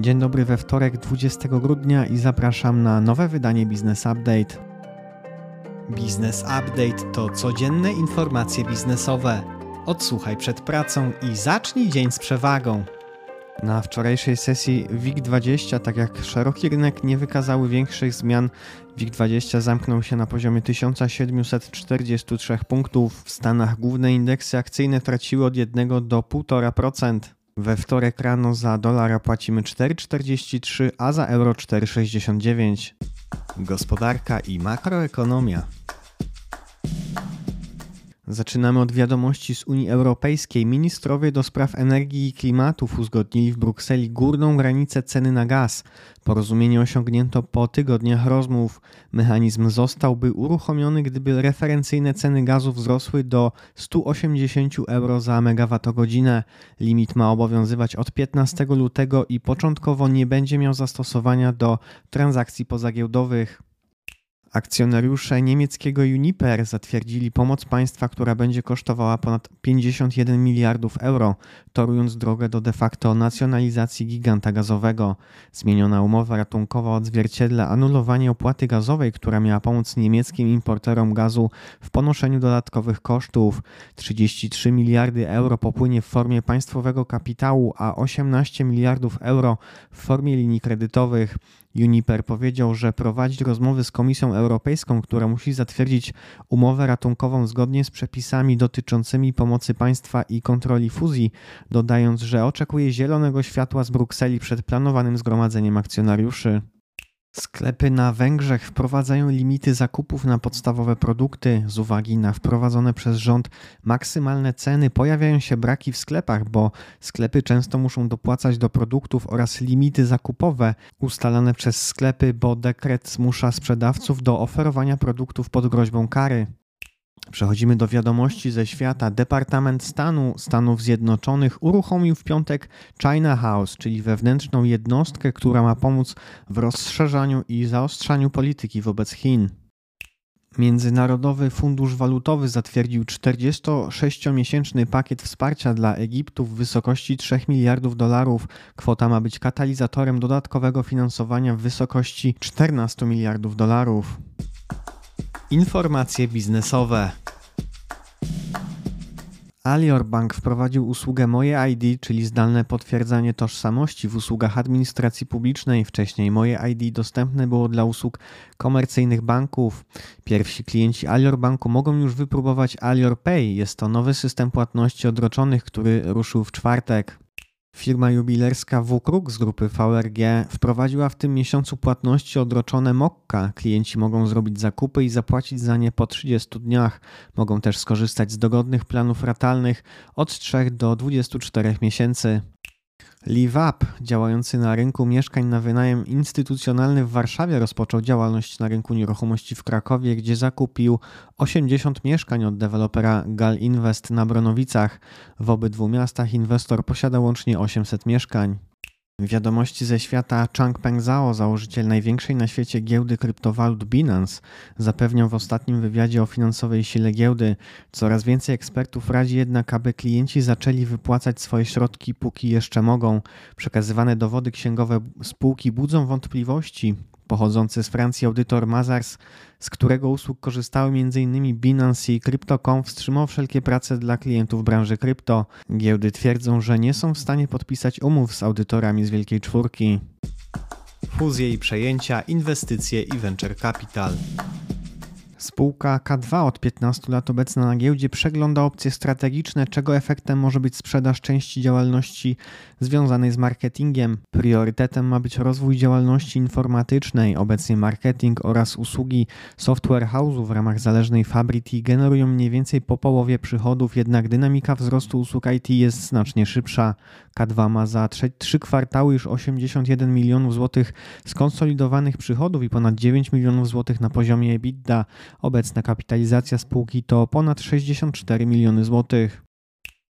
Dzień dobry we wtorek 20 grudnia i zapraszam na nowe wydanie Business Update. Business Update to codzienne informacje biznesowe. Odsłuchaj przed pracą i zacznij dzień z przewagą. Na wczorajszej sesji WIG20, tak jak szeroki rynek, nie wykazały większych zmian. WIG20 zamknął się na poziomie 1743 punktów. W Stanach główne indeksy akcyjne traciły od 1 do 1,5%. We wtorek rano za dolara płacimy 4,43, a za euro 4,69. Gospodarka i makroekonomia. Zaczynamy od wiadomości z Unii Europejskiej. Ministrowie do spraw energii i klimatów uzgodnili w Brukseli górną granicę ceny na gaz. Porozumienie osiągnięto po tygodniach rozmów. Mechanizm zostałby uruchomiony, gdyby referencyjne ceny gazu wzrosły do 180 euro za megawattogodzinę. Limit ma obowiązywać od 15 lutego i początkowo nie będzie miał zastosowania do transakcji pozagiełdowych. Akcjonariusze niemieckiego Uniper zatwierdzili pomoc państwa, która będzie kosztowała ponad 51 miliardów euro, torując drogę do de facto nacjonalizacji giganta gazowego. Zmieniona umowa ratunkowa odzwierciedla anulowanie opłaty gazowej, która miała pomóc niemieckim importerom gazu w ponoszeniu dodatkowych kosztów. 33 miliardy euro popłynie w formie państwowego kapitału, a 18 miliardów euro w formie linii kredytowych. Uniper powiedział, że prowadzi rozmowy z Komisją Europejską, która musi zatwierdzić umowę ratunkową zgodnie z przepisami dotyczącymi pomocy państwa i kontroli fuzji, dodając, że oczekuje zielonego światła z Brukseli przed planowanym zgromadzeniem akcjonariuszy. Sklepy na Węgrzech wprowadzają limity zakupów na podstawowe produkty. Z uwagi na wprowadzone przez rząd maksymalne ceny pojawiają się braki w sklepach, bo sklepy często muszą dopłacać do produktów oraz limity zakupowe ustalane przez sklepy, bo dekret zmusza sprzedawców do oferowania produktów pod groźbą kary. Przechodzimy do wiadomości ze świata. Departament Stanu Stanów Zjednoczonych uruchomił w piątek China House, czyli wewnętrzną jednostkę, która ma pomóc w rozszerzaniu i zaostrzaniu polityki wobec Chin. Międzynarodowy Fundusz Walutowy zatwierdził 46-miesięczny pakiet wsparcia dla Egiptu w wysokości 3 miliardów dolarów. Kwota ma być katalizatorem dodatkowego finansowania w wysokości 14 miliardów dolarów. Informacje biznesowe. Alior Bank wprowadził usługę Moje ID, czyli zdalne potwierdzanie tożsamości w usługach administracji publicznej. Wcześniej Moje ID dostępne było dla usług komercyjnych banków. Pierwsi klienci Alior Banku mogą już wypróbować Alior Pay. Jest to nowy system płatności odroczonych, który ruszył w czwartek. Firma jubilerska WKRUK z grupy VRG wprowadziła w tym miesiącu płatności odroczone Mokka. Klienci mogą zrobić zakupy i zapłacić za nie po 30 dniach. Mogą też skorzystać z dogodnych planów ratalnych od 3 do 24 miesięcy. LiveUp, działający na rynku mieszkań na wynajem instytucjonalny w Warszawie, rozpoczął działalność na rynku nieruchomości w Krakowie, gdzie zakupił 80 mieszkań od dewelopera Gal Invest na Bronowicach. W obydwu miastach inwestor posiada łącznie 800 mieszkań. Wiadomości ze świata Changpeng Zhao, założyciel największej na świecie giełdy kryptowalut Binance, zapewniał w ostatnim wywiadzie o finansowej sile giełdy. Coraz więcej ekspertów radzi jednak, aby klienci zaczęli wypłacać swoje środki, póki jeszcze mogą. Przekazywane dowody księgowe spółki budzą wątpliwości, Pochodzący z Francji audytor Mazars, z którego usług korzystały m.in. Binance i Crypto.com, wstrzymał wszelkie prace dla klientów branży krypto. Giełdy twierdzą, że nie są w stanie podpisać umów z audytorami z Wielkiej Czwórki. Fuzje i przejęcia, inwestycje i venture capital. Spółka K2 od 15 lat obecna na giełdzie przegląda opcje strategiczne, czego efektem może być sprzedaż części działalności związanej z marketingiem. Priorytetem ma być rozwój działalności informatycznej. Obecnie marketing oraz usługi software house'u w ramach zależnej Fabrity generują mniej więcej po połowie przychodów, jednak dynamika wzrostu usług IT jest znacznie szybsza. K2 ma za trzy kwartały już 81 milionów złotych skonsolidowanych przychodów i ponad 9 milionów złotych na poziomie EBITDA. Obecna kapitalizacja spółki to ponad 64 miliony złotych.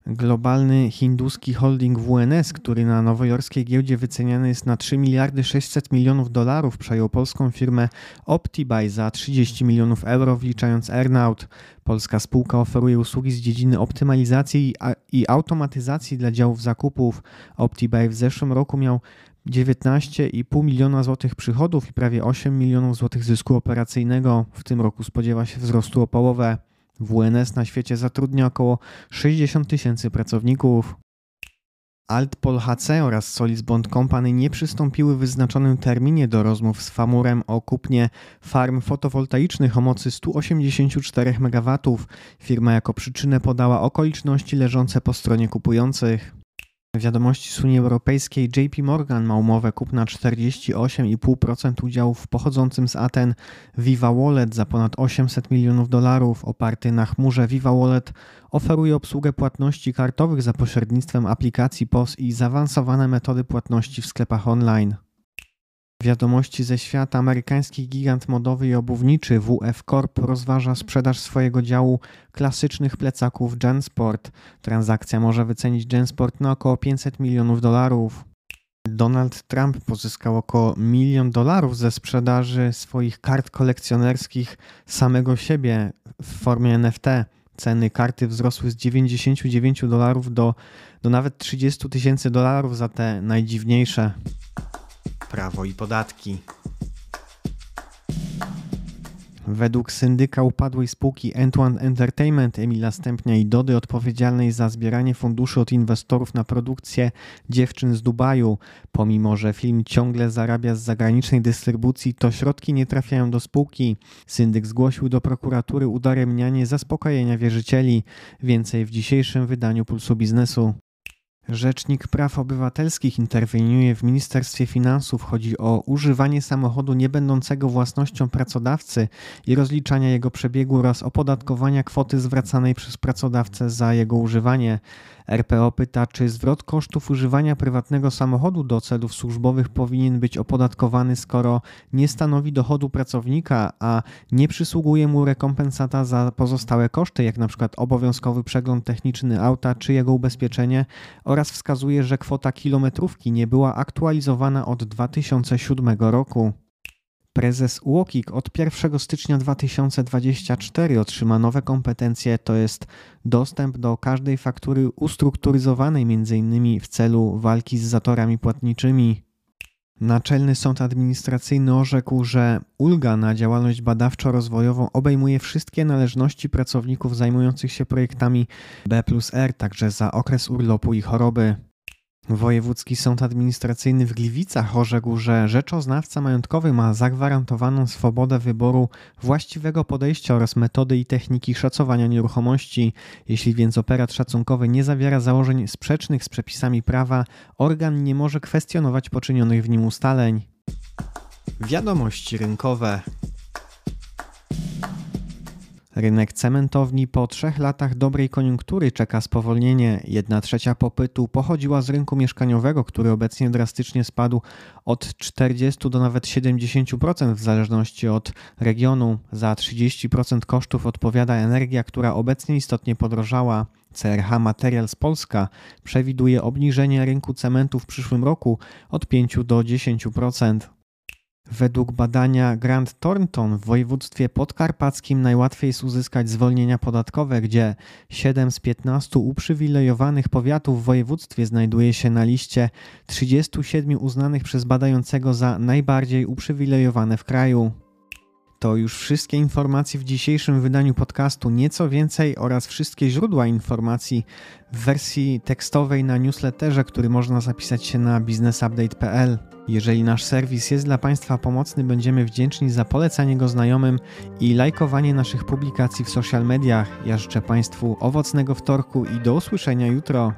Globalny hinduski holding WNS, który na nowojorskiej giełdzie wyceniany jest na 3 miliardy 600 milionów dolarów, przejął polską firmę OptiBuy za 30 milionów euro, wliczając earnout. Polska spółka oferuje usługi z dziedziny optymalizacji i automatyzacji dla działów zakupów. OptiBuy w zeszłym roku miał 19,5 miliona złotych przychodów i prawie 8 milionów złotych zysku operacyjnego. W tym roku spodziewa się wzrostu o połowę. WNS na świecie zatrudnia około 60 tysięcy pracowników. Altpol HC oraz Solis Bond Company nie przystąpiły w wyznaczonym terminie do rozmów z Famurem o kupnie farm fotowoltaicznych o mocy 184 MW. Firma jako przyczynę podała okoliczności leżące po stronie kupujących. Wiadomości z Unii Europejskiej JP Morgan ma umowę kupna 48,5% udziałów pochodzącym z Aten Viva Wallet za ponad 800 milionów dolarów. Oparty na chmurze Viva Wallet oferuje obsługę płatności kartowych za pośrednictwem aplikacji POS i zaawansowane metody płatności w sklepach online. Wiadomości ze świata. Amerykański gigant modowy i obuwniczy WF Corp rozważa sprzedaż swojego działu klasycznych plecaków Jansport. Transakcja może wycenić Jansport na około 500 milionów dolarów. Donald Trump pozyskał około milion dolarów ze sprzedaży swoich kart kolekcjonerskich samego siebie w formie NFT. Ceny karty wzrosły z 99 dolarów do, do nawet 30 tysięcy dolarów za te najdziwniejsze prawo i podatki. Według syndyka upadłej spółki Antoine Entertainment Emila Stępnia i Dody odpowiedzialnej za zbieranie funduszy od inwestorów na produkcję Dziewczyn z Dubaju, pomimo że film ciągle zarabia z zagranicznej dystrybucji, to środki nie trafiają do spółki. Syndyk zgłosił do prokuratury udaremnianie zaspokojenia wierzycieli. Więcej w dzisiejszym wydaniu Pulsu Biznesu. Rzecznik Praw Obywatelskich interweniuje w Ministerstwie Finansów. Chodzi o używanie samochodu niebędącego własnością pracodawcy i rozliczania jego przebiegu oraz opodatkowania kwoty zwracanej przez pracodawcę za jego używanie. RPO pyta, czy zwrot kosztów używania prywatnego samochodu do celów służbowych powinien być opodatkowany, skoro nie stanowi dochodu pracownika, a nie przysługuje mu rekompensata za pozostałe koszty, jak np. obowiązkowy przegląd techniczny auta czy jego ubezpieczenie, oraz wskazuje, że kwota kilometrówki nie była aktualizowana od 2007 roku. Prezes UOKiK od 1 stycznia 2024 otrzyma nowe kompetencje, to jest dostęp do każdej faktury ustrukturyzowanej m.in. w celu walki z zatorami płatniczymi. Naczelny Sąd Administracyjny orzekł, że ulga na działalność badawczo-rozwojową obejmuje wszystkie należności pracowników zajmujących się projektami B R, także za okres urlopu i choroby. Wojewódzki Sąd Administracyjny w Gliwicach orzekł, że rzeczoznawca majątkowy ma zagwarantowaną swobodę wyboru właściwego podejścia oraz metody i techniki szacowania nieruchomości. Jeśli więc operat szacunkowy nie zawiera założeń sprzecznych z przepisami prawa, organ nie może kwestionować poczynionych w nim ustaleń. Wiadomości rynkowe. Rynek cementowni po trzech latach dobrej koniunktury czeka spowolnienie. Jedna trzecia popytu pochodziła z rynku mieszkaniowego, który obecnie drastycznie spadł od 40 do nawet 70% w zależności od regionu. Za 30% kosztów odpowiada energia, która obecnie istotnie podrożała. CRH Materials Polska przewiduje obniżenie rynku cementu w przyszłym roku od 5 do 10%. Według badania Grant Thornton w województwie podkarpackim najłatwiej jest uzyskać zwolnienia podatkowe, gdzie 7 z 15 uprzywilejowanych powiatów w województwie znajduje się na liście 37 uznanych przez badającego za najbardziej uprzywilejowane w kraju. To już wszystkie informacje w dzisiejszym wydaniu podcastu, nieco więcej oraz wszystkie źródła informacji w wersji tekstowej na newsletterze, który można zapisać się na businessupdate.pl. Jeżeli nasz serwis jest dla Państwa pomocny, będziemy wdzięczni za polecanie go znajomym i lajkowanie naszych publikacji w social mediach. Ja życzę Państwu owocnego wtorku i do usłyszenia jutro.